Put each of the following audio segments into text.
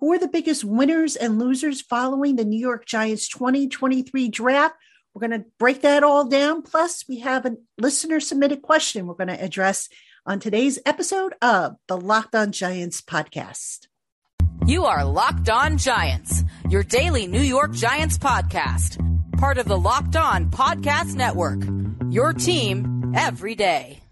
Who are the biggest winners and losers following the New York Giants 2023 draft? We're going to break that all down. Plus, we have a listener submitted question we're going to address on today's episode of the Locked On Giants podcast. You are Locked On Giants, your daily New York Giants podcast, part of the Locked On Podcast Network. Your team every day.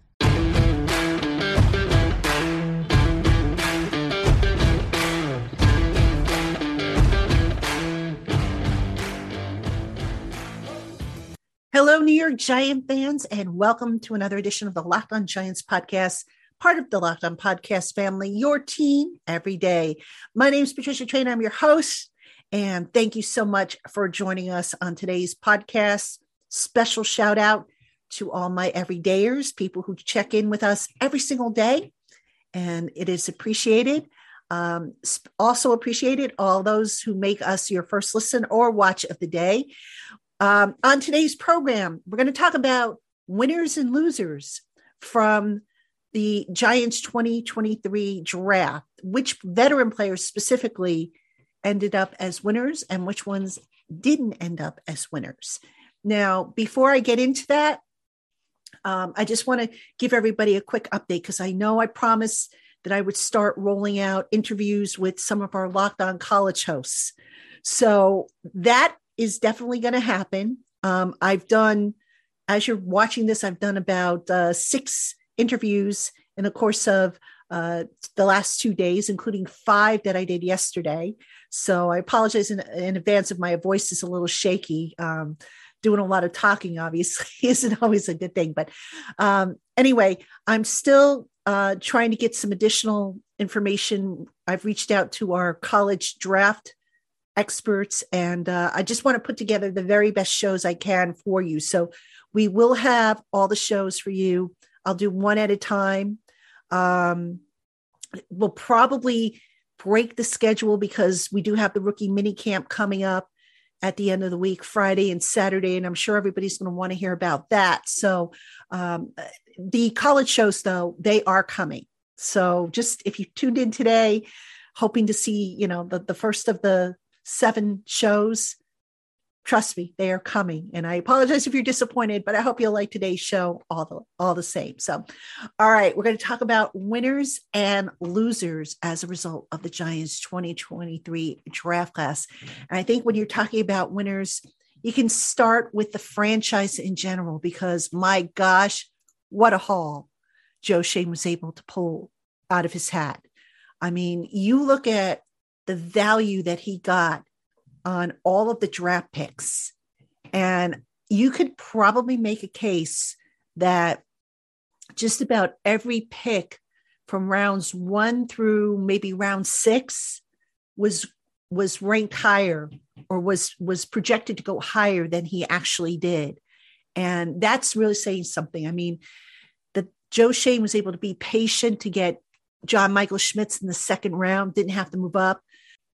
Hello, New York Giant fans, and welcome to another edition of the Locked On Giants podcast, part of the Locked On Podcast family, your team every day. My name is Patricia Traina. I'm your host, and thank you so much for joining us on today's podcast. Special shout out to all my everydayers, people who check in with us every single day, and it is appreciated. Um, also appreciated all those who make us your first listen or watch of the day. Um, on today's program, we're going to talk about winners and losers from the Giants 2023 draft, which veteran players specifically ended up as winners and which ones didn't end up as winners. Now, before I get into that, um, I just want to give everybody a quick update because I know I promised that I would start rolling out interviews with some of our locked on college hosts. So that is definitely going to happen. Um, I've done, as you're watching this, I've done about uh, six interviews in the course of uh, the last two days, including five that I did yesterday. So I apologize in, in advance if my voice is a little shaky. Um, doing a lot of talking, obviously, isn't always a good thing. But um, anyway, I'm still uh, trying to get some additional information. I've reached out to our college draft experts. And uh, I just want to put together the very best shows I can for you. So we will have all the shows for you. I'll do one at a time. Um, we'll probably break the schedule because we do have the rookie mini camp coming up at the end of the week, Friday and Saturday. And I'm sure everybody's going to want to hear about that. So um, the college shows, though, they are coming. So just if you tuned in today, hoping to see, you know, the, the first of the seven shows. Trust me, they are coming. And I apologize if you're disappointed, but I hope you'll like today's show all the all the same. So, all right, we're going to talk about winners and losers as a result of the Giants 2023 draft class. And I think when you're talking about winners, you can start with the franchise in general because my gosh, what a haul Joe Schoen was able to pull out of his hat. I mean, you look at the value that he got on all of the draft picks. And you could probably make a case that just about every pick from rounds one through maybe round six was was ranked higher or was was projected to go higher than he actually did. And that's really saying something. I mean that joe schoen was able to be patient to get john michael schmitz in the second round didn't have to move up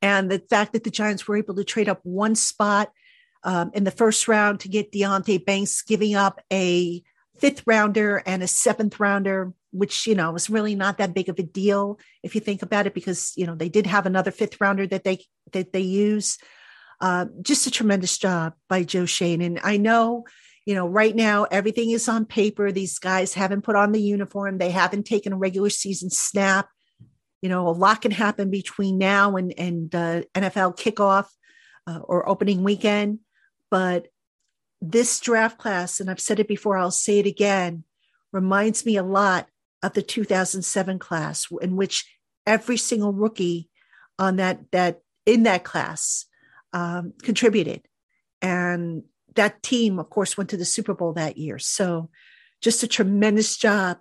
and the fact that the Giants were able to trade up one spot um, in the first round to get Deonte Banks, giving up a fifth rounder and a seventh rounder, which you know was really not that big of a deal if you think about it, because you know they did have another fifth rounder that they that they use. Uh, just a tremendous job by Joe Schoen, and I know you know, right now everything is on paper. These guys haven't put on the uniform. They haven't taken a regular season snap you know, a lot can happen between now and, and uh, NFL kickoff uh, or opening weekend. But this draft class, and I've said it before, I'll say it again, reminds me a lot of the 2007 class in which every single rookie on that that in that class um, contributed and that team of course went to the super bowl that year so just a tremendous job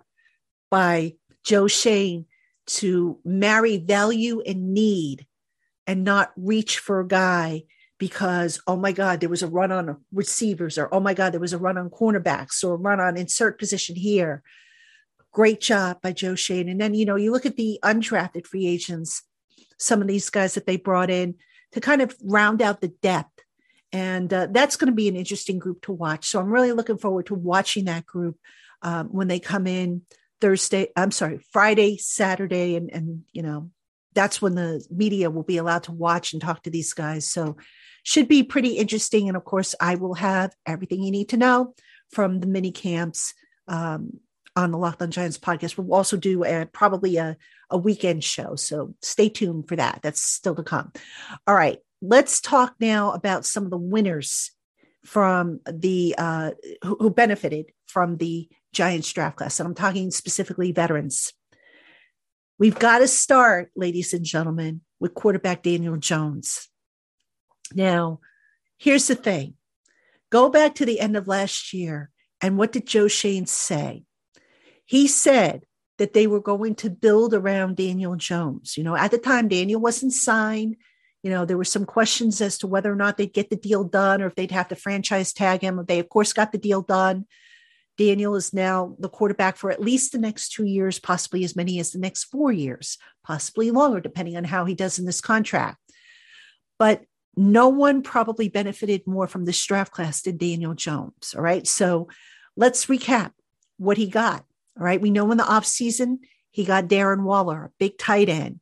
by joe schoen to marry value and need and not reach for a guy because oh my god there was a run on receivers or oh my god there was a run on cornerbacks or a run on insert position here. Great job by joe schoen. And then you know you look at the undrafted free agents some of these guys that they brought in to kind of round out the depth. And uh, that's going to be an interesting group to watch. So i'm really looking forward to watching that group um, when they come in Thursday, I'm sorry, Friday, Saturday, and and you know, that's when the media will be allowed to watch and talk to these guys. So should be pretty interesting. And of course, I will have everything you need to know from the mini camps um, on the Locked On Giants podcast. We'll also do a, probably a, a weekend show. So stay tuned for that. That's still to come. All right. Let's talk now about some of the winners from the uh, who, who benefited from the Giants draft class. And I'm talking specifically veterans. We've got to start, ladies and gentlemen, with quarterback Daniel Jones. Now, here's the thing go back to the end of last year, and what did Joe Schoen say? He said that they were going to build around Daniel Jones. You know, at the time, Daniel wasn't signed. You know, there were some questions as to whether or not they'd get the deal done or if they'd have to franchise tag him. They, of course, got the deal done. Daniel is now the quarterback for at least the next two years, possibly as many as the next four years, possibly longer, depending on how he does in this contract. But no one probably benefited more from this draft class than Daniel Jones. All right. So let's recap what he got. All right. We know in the offseason, he got Darren Waller, a big tight end.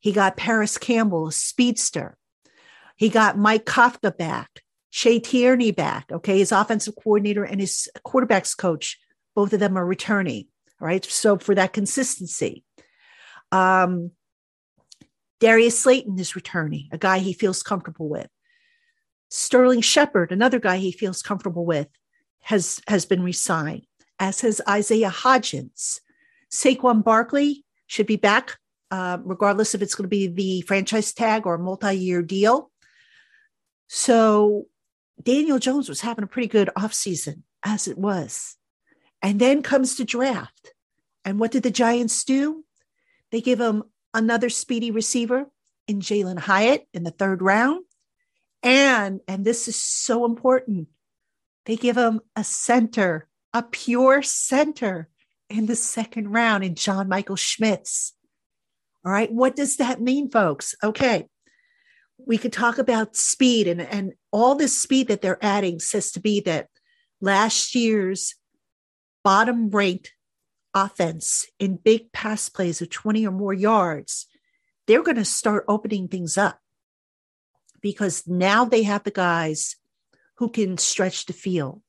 He got Parris Campbell, a speedster. He got Mike Kafka back, Shea Tierney back. Okay. His offensive coordinator and his quarterbacks coach, both of them are returning. Right. So for that consistency. Um, Darius Slayton is returning, a guy he feels comfortable with. Sterling Shepard, another guy he feels comfortable with, has, has been resigned, as has Isaiah Hodgins. Saquon Barkley should be back, uh, regardless if it's going to be the franchise tag or a multi year deal. So Daniel Jones was having a pretty good offseason, as it was. And then comes the draft. And what did the Giants do? They give him another speedy receiver in Jalin Hyatt in the third round. And, and this is so important, they give him a center, a pure center in the second round in John Michael Schmitz. All right. What does that mean, folks? Okay. We could talk about speed and, and all this speed that they're adding says to be that last year's bottom ranked offense in big pass plays of 20 or more yards, they're going to start opening things up because now they have the guys who can stretch the field.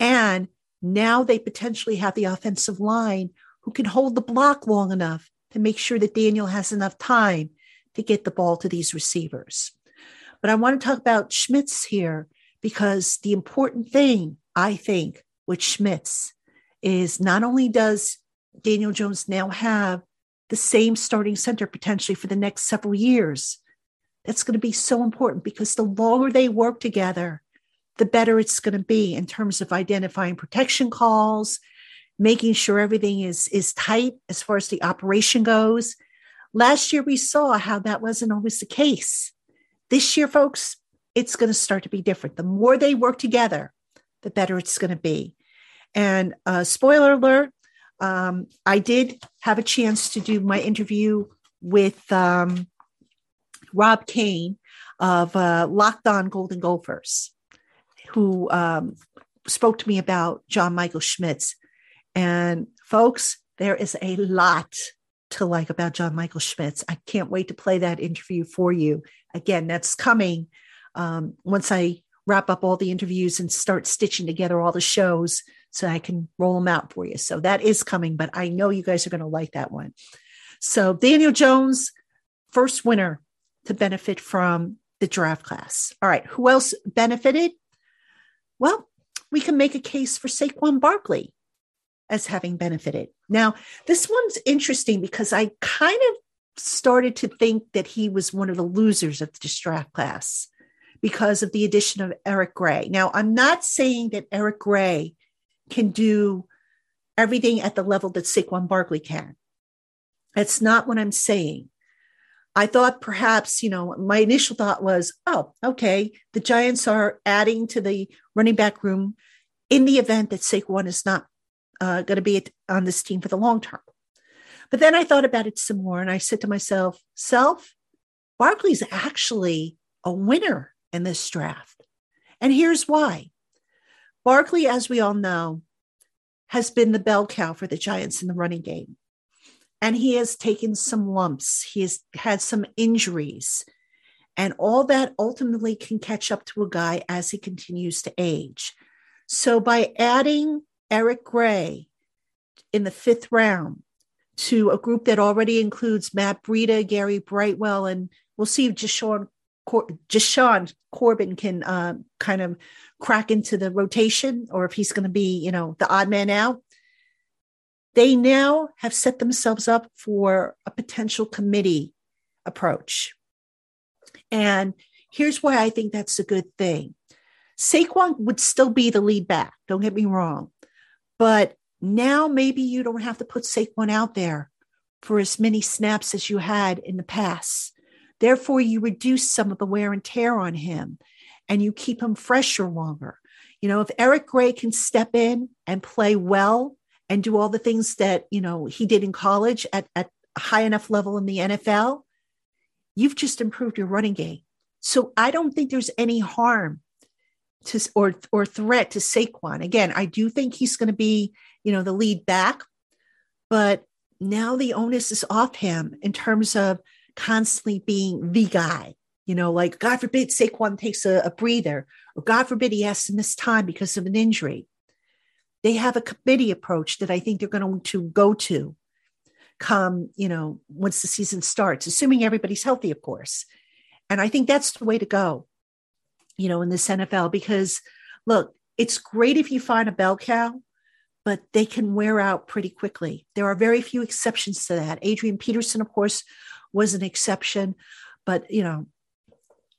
And now they potentially have the offensive line who can hold the block long enough to make sure that Daniel has enough time to get the ball to these receivers. But I want to talk about Schmitz here because the important thing, I think, with Schmitz is not only does Daniel Jones now have the same starting center potentially for the next several years, that's going to be so important because the longer they work together, the better it's going to be in terms of identifying protection calls, making sure everything is, is tight as far as the operation goes. Last year, we saw how that wasn't always the case. This year, folks, it's going to start to be different. The more they work together, the better it's going to be. And uh, spoiler alert, um, I did have a chance to do my interview with um, Rob Kane of uh, Locked On Golden Gophers, who um, spoke to me about John Michael Schmitz. And folks, there is a lot to like about John Michael Schmitz. I can't wait to play that interview for you. Again, that's coming um, once I wrap up all the interviews and start stitching together all the shows so I can roll them out for you. So that is coming, but I know you guys are going to like that one. So Daniel Jones, first winner to benefit from the draft class. All right, who else benefited? Well, we can make a case for Saquon Barkley as having benefited. Now, this one's interesting because I kind of started to think that he was one of the losers of the draft class because of the addition of Eric Gray. Now, I'm not saying that Eric Gray can do everything at the level that Saquon Barkley can. That's not what I'm saying. I thought perhaps, you know, my initial thought was, oh, okay, the Giants are adding to the running back room in the event that Saquon is not uh, going to be on this team for the long term. But then I thought about it some more and I said to myself, self, Barkley's actually a winner in this draft. And here's why Barkley, as we all know, has been the bell cow for the Giants in the running game. and he has taken some lumps. He has had some injuries. And all that ultimately can catch up to a guy as he continues to age. So by adding Eric Gray in the fifth round to a group that already includes Matt Breida, Gary Brightwell, and we'll see if Jashaun, Cor- Jashaun Corbin can uh, kind of crack into the rotation or if he's going to be, you know, the odd man out. They now have set themselves up for a potential committee approach. And here's why I think that's a good thing. Saquon would still be the lead back, don't get me wrong. But now maybe you don't have to put Saquon out there for as many snaps as you had in the past. Therefore, you reduce some of the wear and tear on him and you keep him fresher longer. You know, if Eric Gray can step in and play well and do all the things that, you know, he did in college at, at a high enough level in the NFL, you've just improved your running game. So I don't think there's any harm to or or threat to Saquon. Again, I do think he's going to be, you know, the lead back, but now the onus is off him in terms of constantly being the guy. You know, like God forbid Saquon takes a, a breather, or God forbid he has to miss time because of an injury. They have a committee approach that I think they're going to go to come, you know, once the season starts, assuming everybody's healthy, of course. And I think that's the way to go, you know, in this NFL, because look, it's great if you find a bell cow, but they can wear out pretty quickly. There are very few exceptions to that. Adrian Peterson, of course, was an exception, but, you know,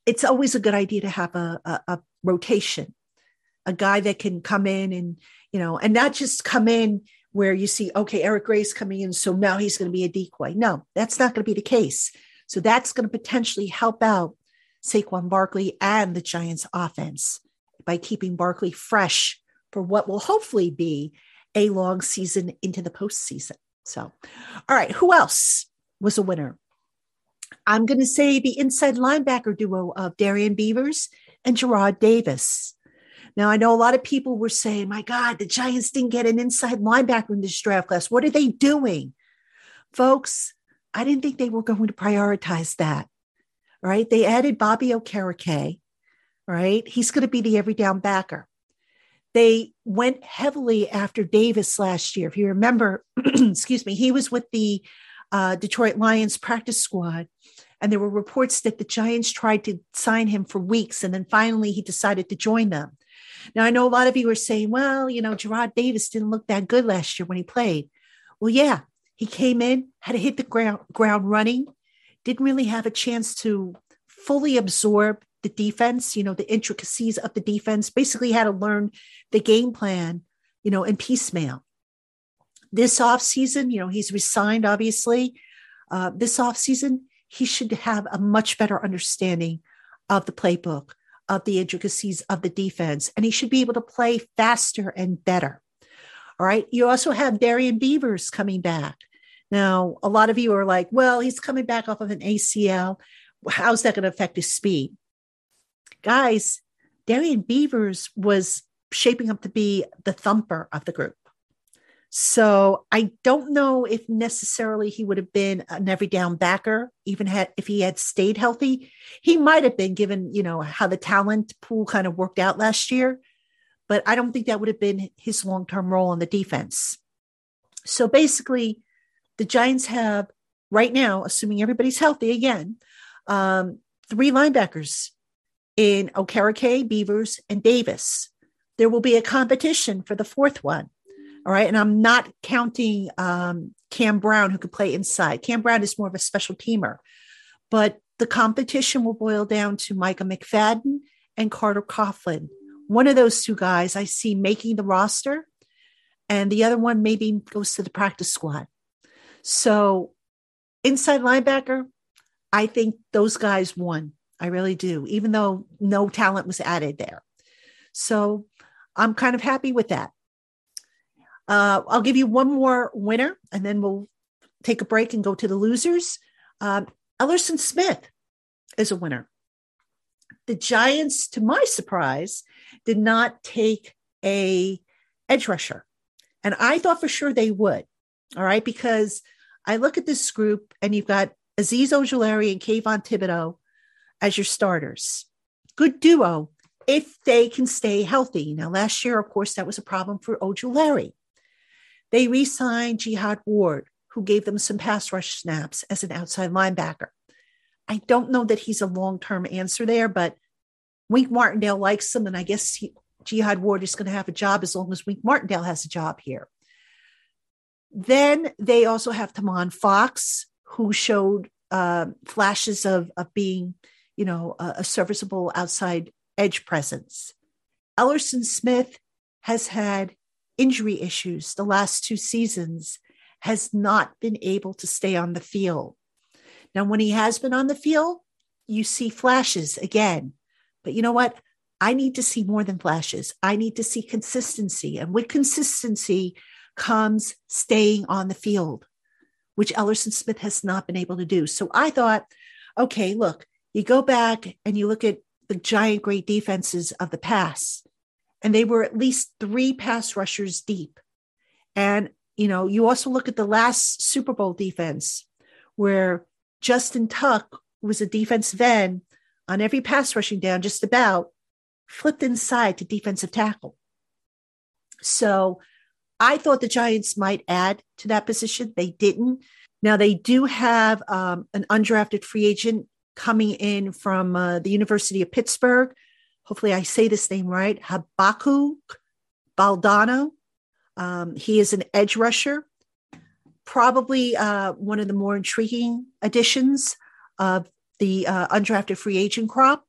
it's always a good idea to have a, a, a rotation, a guy that can come in and, you know, and not just come in where you see, okay, Eric Gray's coming in, so now he's going to be a decoy. No, that's not going to be the case. So that's going to potentially help out Saquon Barkley and the Giants offense by keeping Barkley fresh for what will hopefully be a long season into the postseason. So, all right, who else was a winner? I'm going to say the inside linebacker duo of Darrian Beavers and Jarrad Davis. Now, I know a lot of people were saying, my God, the Giants didn't get an inside linebacker in this draft class. What are they doing? Folks, I didn't think they were going to prioritize that. Right? They added Bobby Okereke, right? He's going to be the every down backer. They went heavily after Davis last year. If you remember, excuse me, he was with the uh, Detroit Lions practice squad. And there were reports that the Giants tried to sign him for weeks. And then finally he decided to join them. Now, I know a lot of you are saying, well, you know, Jarrad Davis didn't look that good last year when he played. Well, yeah, he came in, had to hit the ground, ground running, didn't really have a chance to fully absorb the defense, you know, the intricacies of the defense, basically had to learn the game plan, you know, in piecemeal. This offseason, you know, he's resigned, obviously. Uh, this offseason, he should have a much better understanding of the playbook, of the intricacies of the defense, and he should be able to play faster and better. All right. You also have Darrian Beavers coming back. Now, a lot of you are like, well, he's coming back off of an ACL. How's that going to affect his speed? Guys, Darrian Beavers was shaping up to be the thumper of the group. So I don't know if necessarily he would have been an every down backer, even had if he had stayed healthy. He might have been given, you know, how the talent pool kind of worked out last year, but I don't think that would have been his long term role in the defense. So basically, the Giants have right now, assuming everybody's healthy again, um, three linebackers in Okereke, Beavers, and Davis. There will be a competition for the fourth one. All right. And I'm not counting um, Cam Brown, who could play inside. Cam Brown is more of a special teamer. But the competition will boil down to Micah McFadden and Carter Coughlin. One of those two guys I see making the roster, and the other one maybe goes to the practice squad. So, inside linebacker, I think those guys won. I really do, even though no talent was added there. So, I'm kind of happy with that. Uh, I'll give you one more winner and then we'll take a break and go to the losers. Um, Elerson Smith is a winner. The Giants, to my surprise, did not take a edge rusher. And I thought for sure they would. All right. Because I look at this group and you've got Azeez Ojulari and Kayvon Thibodeaux as your starters. Good duo if they can stay healthy. Now, last year, of course, that was a problem for Ojulari. They re signed Jihad Ward, who gave them some pass rush snaps as an outside linebacker. I don't know that he's a long term answer there, but Wink Martindale likes him, and I guess he, Jihad Ward is going to have a job as long as Wink Martindale has a job here. Then they also have Tomon Fox, who showed uh, flashes of, of being, you know, a, a serviceable outside edge presence. Elerson Smith has had injury issues the last two seasons, has not been able to stay on the field. Now, when he has been on the field, you see flashes again. But you know what? I need to see more than flashes. I need to see consistency. And with consistency comes staying on the field, which Elerson Smith has not been able to do. So I thought, okay, look, you go back and you look at the giant great defenses of the past, and they were at least three pass rushers deep. And, you know, you also look at the last Super Bowl defense where Justin Tuck was a defensive end on every pass rushing down, just about flipped inside to defensive tackle. So I thought the Giants might add to that position. They didn't. Now they do have um, an undrafted free agent coming in from uh, the University of Pittsburgh. Hopefully, I say this name right. Habakkuk Baldano. Um, he is an edge rusher, probably uh, one of the more intriguing additions of the uh, undrafted free agent crop.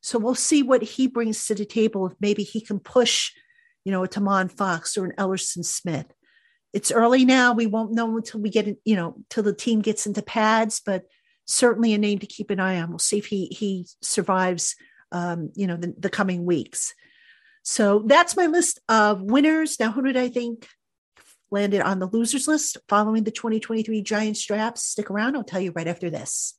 So we'll see what he brings to the table. If maybe he can push, you know, a Tomon Fox or an Elerson Smith. It's early now. We won't know until we get, you know, till the team gets into pads. But certainly a name to keep an eye on. We'll see if he he survives, um, you know, the, the coming weeks. So that's my list of winners. Now, who did I think landed on the losers list following the 2023 Giants draft? Stick around. I'll tell you right after this.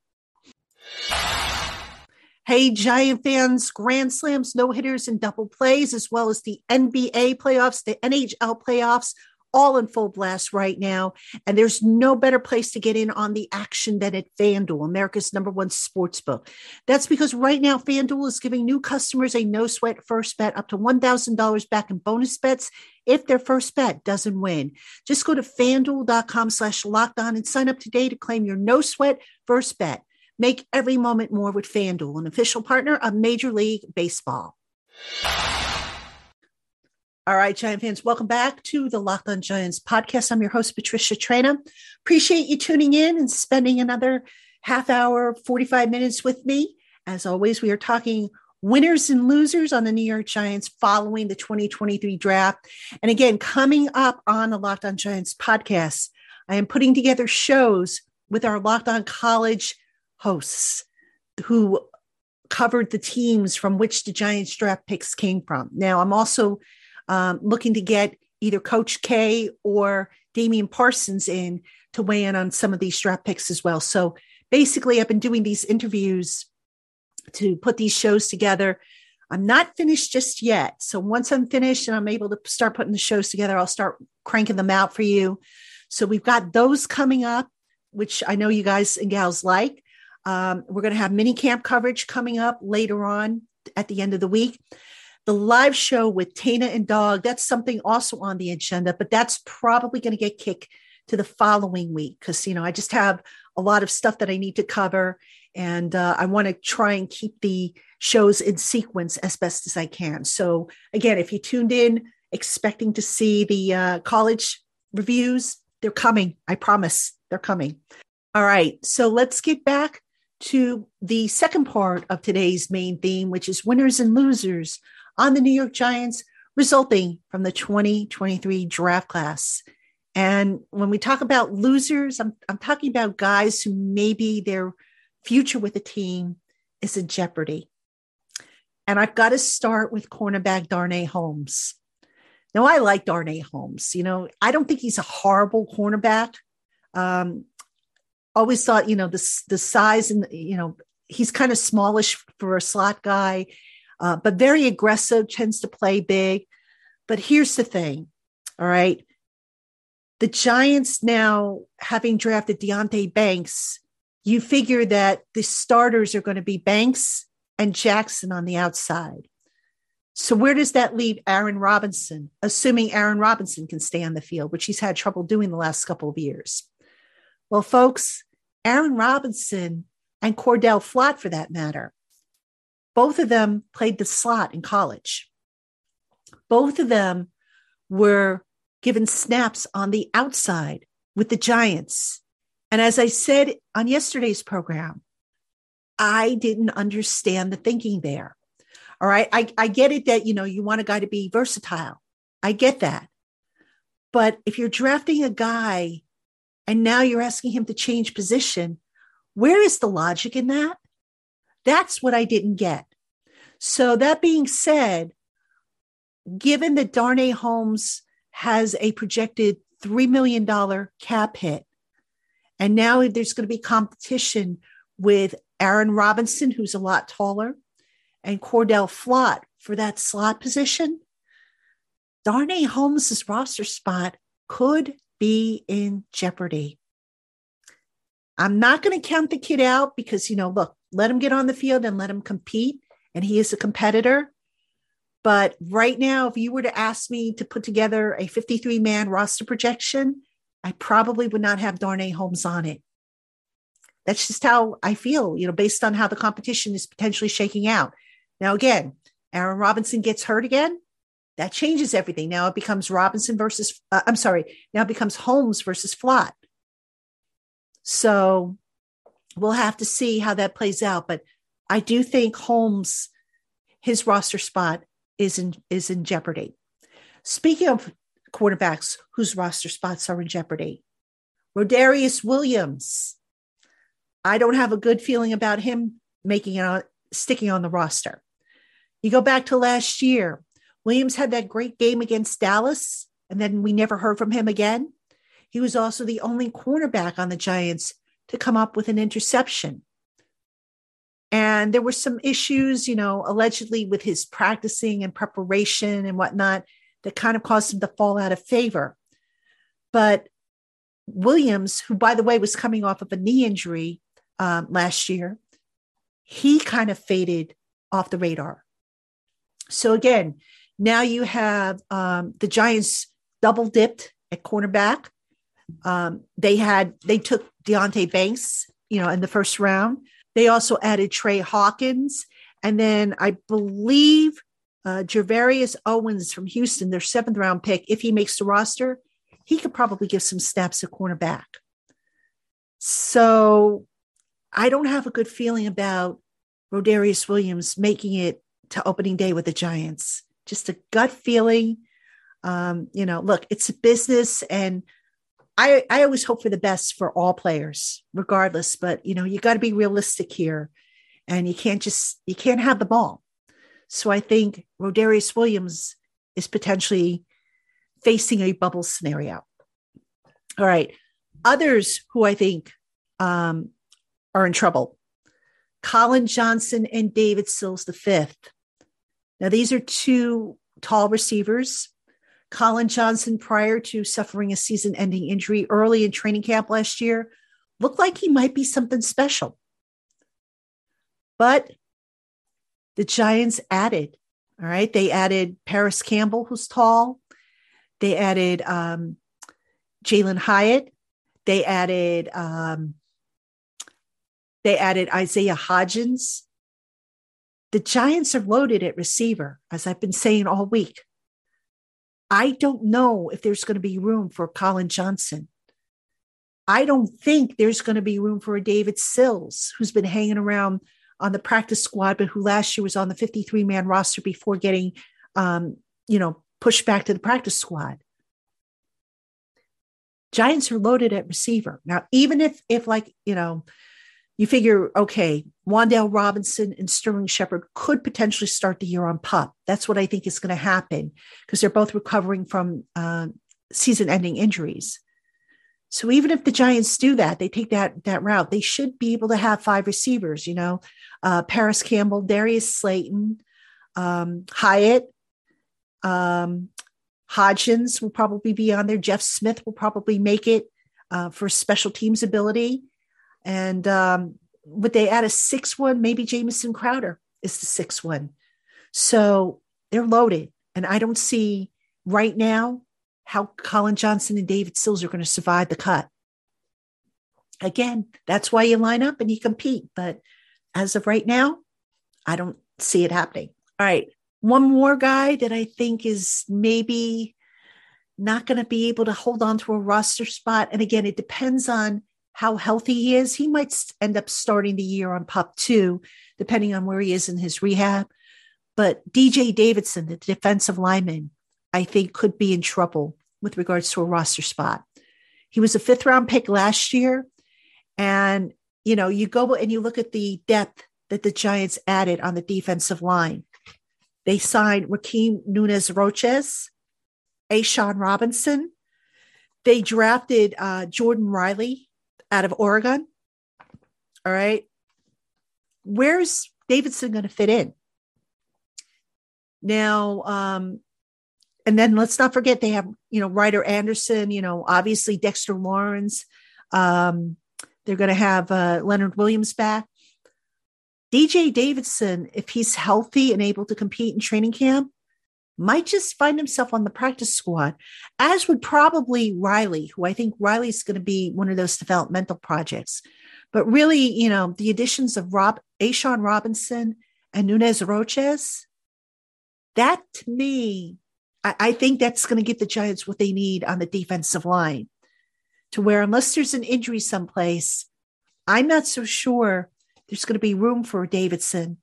Hey, Giant fans, grand slams, no hitters, and double plays, as well as the NBA playoffs, the NHL playoffs, all in full blast right now. And there's no better place to get in on the action than at FanDuel, America's number one sports book. That's because right now, FanDuel is giving new customers a no sweat first bet up to $1,000 back in bonus bets if their first bet doesn't win. Just go to fanduel.com slash locked on and sign up today to claim your no sweat first bet. Make every moment more with FanDuel, an official partner of Major League Baseball. All right, Giant fans, welcome back to the Locked on Giants podcast. I'm your host, Patricia Traina. Appreciate you tuning in and spending another half hour, 45 minutes with me. As always, we are talking winners and losers on the New York Giants following the 2023 draft. And again, coming up on the Locked on Giants podcast, I am putting together shows with our Locked on College hosts who covered the teams from which the Giants draft picks came from. Now, I'm also um, looking to get either Coach K or Damian Parsons in to weigh in on some of these draft picks as well. So basically, I've been doing these interviews to put these shows together. I'm not finished just yet. So once I'm finished and I'm able to start putting the shows together, I'll start cranking them out for you. So we've got those coming up, which I know you guys and gals like. Um, we're going to have mini camp coverage coming up later on at the end of the week. The live show with Tana and Dog, that's something also on the agenda, but that's probably going to get kicked to the following week because, you know, I just have a lot of stuff that I need to cover. And uh, I want to try and keep the shows in sequence as best as I can. So, again, if you tuned in expecting to see the uh, college reviews, they're coming. I promise they're coming. All right. So let's get back to the second part of today's main theme, which is winners and losers on the New York Giants, resulting from the 2023 draft class. And when we talk about losers, I'm, I'm talking about guys who maybe their future with the team is in jeopardy. And I've got to start with cornerback Darnay Holmes. Now, I like Darnay Holmes. You know, I don't think he's a horrible cornerback. Um, always thought, you know, the, the size and, you know, he's kind of smallish for a slot guy, uh, but very aggressive, tends to play big. But here's the thing all right. The Giants now having drafted Deonte Banks, you figure that the starters are going to be Banks and Jackson on the outside. So where does that leave Aaron Robinson, assuming Aaron Robinson can stay on the field, which he's had trouble doing the last couple of years? Well, folks, Aaron Robinson and Cordell Flott, for that matter, both of them played the slot in college. Both of them were given snaps on the outside with the Giants. And as I said on yesterday's program, I didn't understand the thinking there. All right. I, I get it that, you know, you want a guy to be versatile. I get that. But if you're drafting a guy and now you're asking him to change position, where is the logic in that? That's what I didn't get. So, that being said, given that Darnay Holmes has a projected $3 million cap hit, and now there's going to be competition with Aaron Robinson, who's a lot taller, and Cordell Flott for that slot position, Darnay Holmes' roster spot could be in jeopardy. I'm not going to count the kid out because, you know, look, let him get on the field and let him compete. And he is a competitor. But right now, if you were to ask me to put together a 53 man roster projection, I probably would not have Darnay Holmes on it. That's just how I feel, you know, based on how the competition is potentially shaking out. Now, again, Aaron Robinson gets hurt again. That changes everything. Now it becomes Robinson versus, uh, I'm sorry, now it becomes Holmes versus Flott. So we'll have to see how that plays out. But I do think Holmes, his roster spot is in, is in jeopardy. Speaking of quarterbacks whose roster spots are in jeopardy, Rodarius Williams. I don't have a good feeling about him making it on, sticking on the roster. You go back to last year, Williams had that great game against Dallas, and then we never heard from him again. He was also the only cornerback on the Giants to come up with an interception. And there were some issues, you know, allegedly with his practicing and preparation and whatnot that kind of caused him to fall out of favor. But Williams, who, by the way, was coming off of a knee injury um, last year, he kind of faded off the radar. So again, now you have um, the Giants double dipped at cornerback. Um, they had they took Deonte Banks, you know, in the first round. They also added Trey Hawkins, and then I believe uh, Gervarrius Owens from Houston, their seventh round pick. If he makes the roster, he could probably give some snaps at cornerback. So I don't have a good feeling about Rodarius Williams making it to opening day with the Giants. Just a gut feeling. Um, you know, look, it's a business and I, I always hope for the best for all players, regardless, but you know, you got to be realistic here and you can't just, you can't have the ball. So I think Rodarius Williams is potentially facing a bubble scenario. All right. Others who I think um, are in trouble Collin Johnson and David Sills V. Now, these are two tall receivers. Collin Johnson, prior to suffering a season ending injury early in training camp last year, looked like he might be something special. But the Giants added, all right, they added Parris Campbell, who's tall. They added um, Jalin Hyatt. They added um, they added Isaiah Hodgins. The Giants are loaded at receiver, as I've been saying all week. I don't know if there's going to be room for Collin Johnson. I don't think there's going to be room for a David Sills, who's been hanging around on the practice squad, but who last year was on the 53 man roster before getting, um, you know, pushed back to the practice squad. Giants are loaded at receiver. Now, even if, if like, you know, you figure, okay, Wan'Dale Robinson and Sterling Shepard could potentially start the year on pup. That's what I think is going to happen because they're both recovering from uh, season ending injuries. So even if the Giants do that, they take that that route, they should be able to have five receivers, you know, uh, Parris Campbell, Darius Slayton, um, Hyatt, um, Hodgins will probably be on there. Jeff Smith will probably make it uh, for special teams ability. And um, would they add a six one? Maybe Jamison Crowder is the six one. So they're loaded. And I don't see right now how Collin Johnson and David Sills are going to survive the cut. Again, that's why you line up and you compete. But as of right now, I don't see it happening. All right. One more guy that I think is maybe not going to be able to hold on to a roster spot. And again, it depends on how healthy he is. He might end up starting the year on pop two, depending on where he is in his rehab. But DJ Davidson, the defensive lineman, I think could be in trouble with regards to a roster spot. He was a fifth round pick last year. And, you know, you go and you look at the depth that the Giants added on the defensive line. They signed Rakeem Nunez Roches, A'Shawn Robinson. They drafted uh, Jordan Riley out of Oregon. All right. Where's Davidson going to fit in? Now, um, and then let's not forget they have, you know, Ryder Anderson, you know, obviously Dexter Lawrence. Um, they're going to have uh, Leonard Williams back. DJ Davidson, if he's healthy and able to compete in training camp, might just find himself on the practice squad, as would probably Riley, who I think Riley's going to be one of those developmental projects. But really, you know, the additions of Rob A'Shawn Robinson and Nunez Roches, that to me, I, I think that's going to get the Giants what they need on the defensive line. To where unless there's an injury someplace, I'm not so sure there's going to be room for Davidson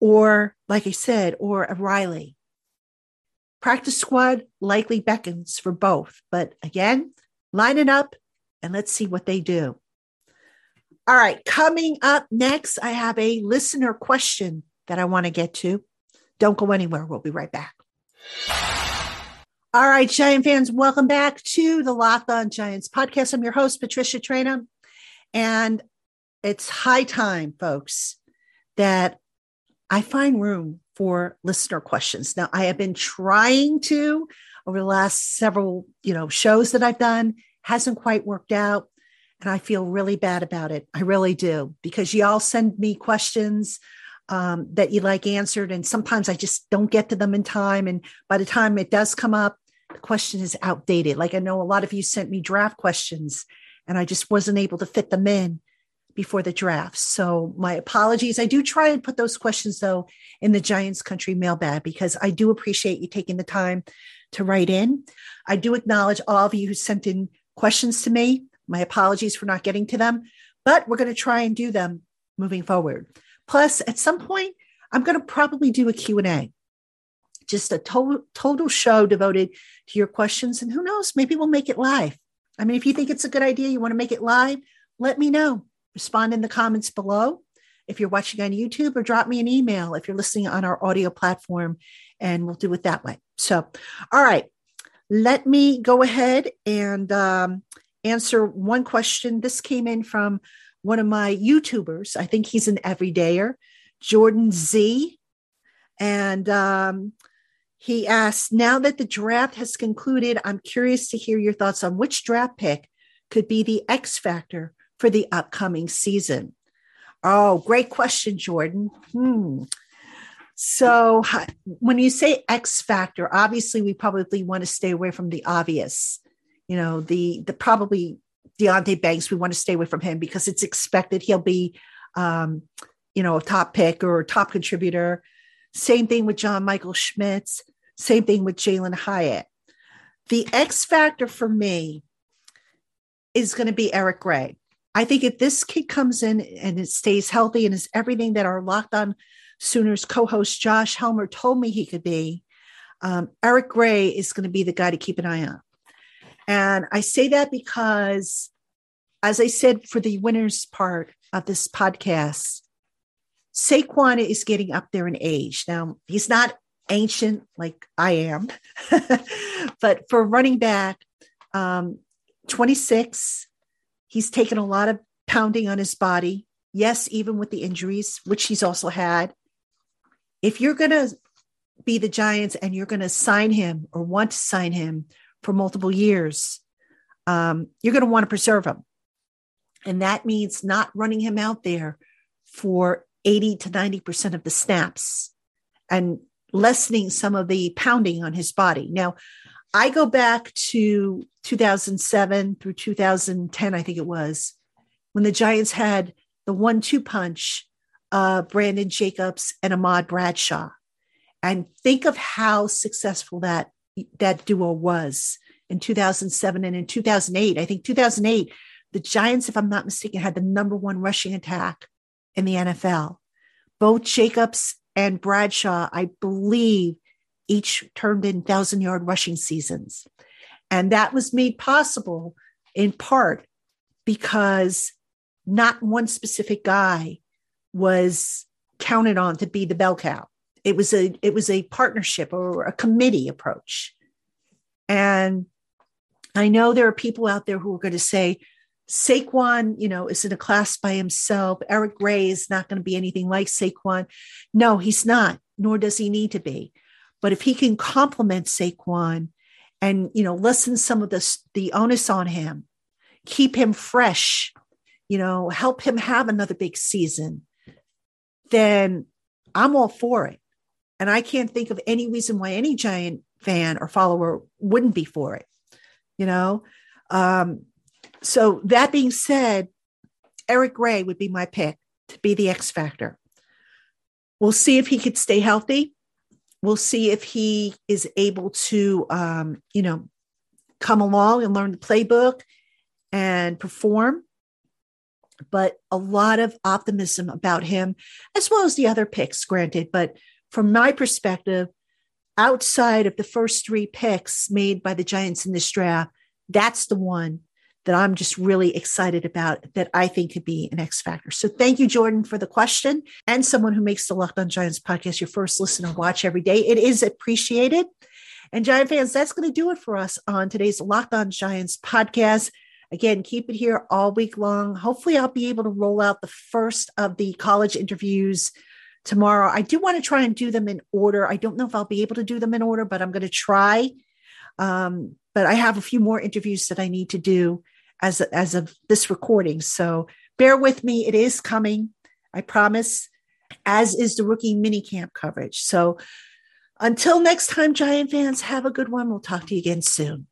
or, like I said, or a Riley. Practice squad likely beckons for both, but again, line it up and let's see what they do. All right, coming up next, I have a listener question that I want to get to. Don't go anywhere. We'll be right back. All right, Giant fans, welcome back to the Locked On Giants podcast. I'm your host, Patricia Traina, and it's high time, folks, that I find room for listener questions. Now, I have been trying to over the last several, you know, shows that I've done, hasn't quite worked out. And I feel really bad about it. I really do, because y'all send me questions um, that you like answered. And sometimes I just don't get to them in time. And by the time it does come up, the question is outdated. Like I know a lot of you sent me draft questions and I just wasn't able to fit them in before the draft. So my apologies. I do try and put those questions though in the Giants Country mailbag because I do appreciate you taking the time to write in. I do acknowledge all of you who sent in questions to me. My apologies for not getting to them, but we're going to try and do them moving forward. Plus, at some point, I'm going to probably do a Q&A. Just a total total show devoted to your questions and who knows, maybe we'll make it live. I mean, if you think it's a good idea, you want to make it live, let me know respond in the comments below if you're watching on YouTube or drop me an email if you're listening on our audio platform and we'll do it that way. So, all right, let me go ahead and um, answer one question. This came in from one of my YouTubers. I think he's an everydayer, Jordan Z. And um, he asked, now that the draft has concluded, I'm curious to hear your thoughts on which draft pick could be the X factor for the upcoming season? Oh, great question, Jordan. Hmm. So, when you say X factor, obviously we probably want to stay away from the obvious. You know, the the probably Deonte Banks, we want to stay away from him because it's expected he'll be, um, you know, a top pick or a top contributor. Same thing with John Michael Schmitz. Same thing with Jalin Hyatt. The X factor for me is going to be Eric Gray. I think if this kid comes in and it stays healthy and is everything that our Locked On Sooners co-host Josh Helmer told me he could be, um, Eric Gray is going to be the guy to keep an eye on. And I say that because, as I said for the winners part of this podcast, Saquon is getting up there in age. Now, he's not ancient like I am, but for running back, um, 26, He's taken a lot of pounding on his body. Yes, even with the injuries, which he's also had. If you're going to be the Giants and you're going to sign him or want to sign him for multiple years, um, you're going to want to preserve him. And that means not running him out there for 80 to 90% of the snaps and lessening some of the pounding on his body. Now, I go back to 2007 through 2010, I think it was, when the Giants had the one two punch uh, Brandon Jacobs and Ahmad Bradshaw. And think of how successful that that duo was in 2007 and in 2008. I think 2008, the Giants, if I'm not mistaken, had the number one rushing attack in the NFL. Both Jacobs and Bradshaw, I believe, each turned in thousand yard rushing seasons. And that was made possible in part because not one specific guy was counted on to be the bell cow. It was a it was a partnership or a committee approach. And I know there are people out there who are going to say, Saquon, you know, is in a class by himself. Eric Gray is not going to be anything like Saquon. No, he's not, nor does he need to be. But if he can complement Saquon and, you know, lessen some of the, the onus on him, keep him fresh, you know, help him have another big season, then I'm all for it. And I can't think of any reason why any giant fan or follower wouldn't be for it, you know? Um, so that being said, Eric Gray would be my pick to be the X factor. We'll see if he could stay healthy. We'll see if he is able to, um, you know, come along and learn the playbook and perform. But a lot of optimism about him, as well as the other picks, granted. But from my perspective, outside of the first three picks made by the Giants in this draft, that's the one that I'm just really excited about that I think could be an X factor. So thank you, Jordan, for the question and someone who makes the Locked on Giants podcast your first listen and watch every day. It is appreciated. And Giant fans, that's going to do it for us on today's Locked on Giants podcast. Again, keep it here all week long. Hopefully, I'll be able to roll out the first of the college interviews tomorrow. I do want to try and do them in order. I don't know if I'll be able to do them in order, but I'm going to try. Um, but I have a few more interviews that I need to do as as of this recording. So bear with me; it is coming. I promise. As is the rookie mini camp coverage. So until next time, Giant fans, have a good one. We'll talk to you again soon.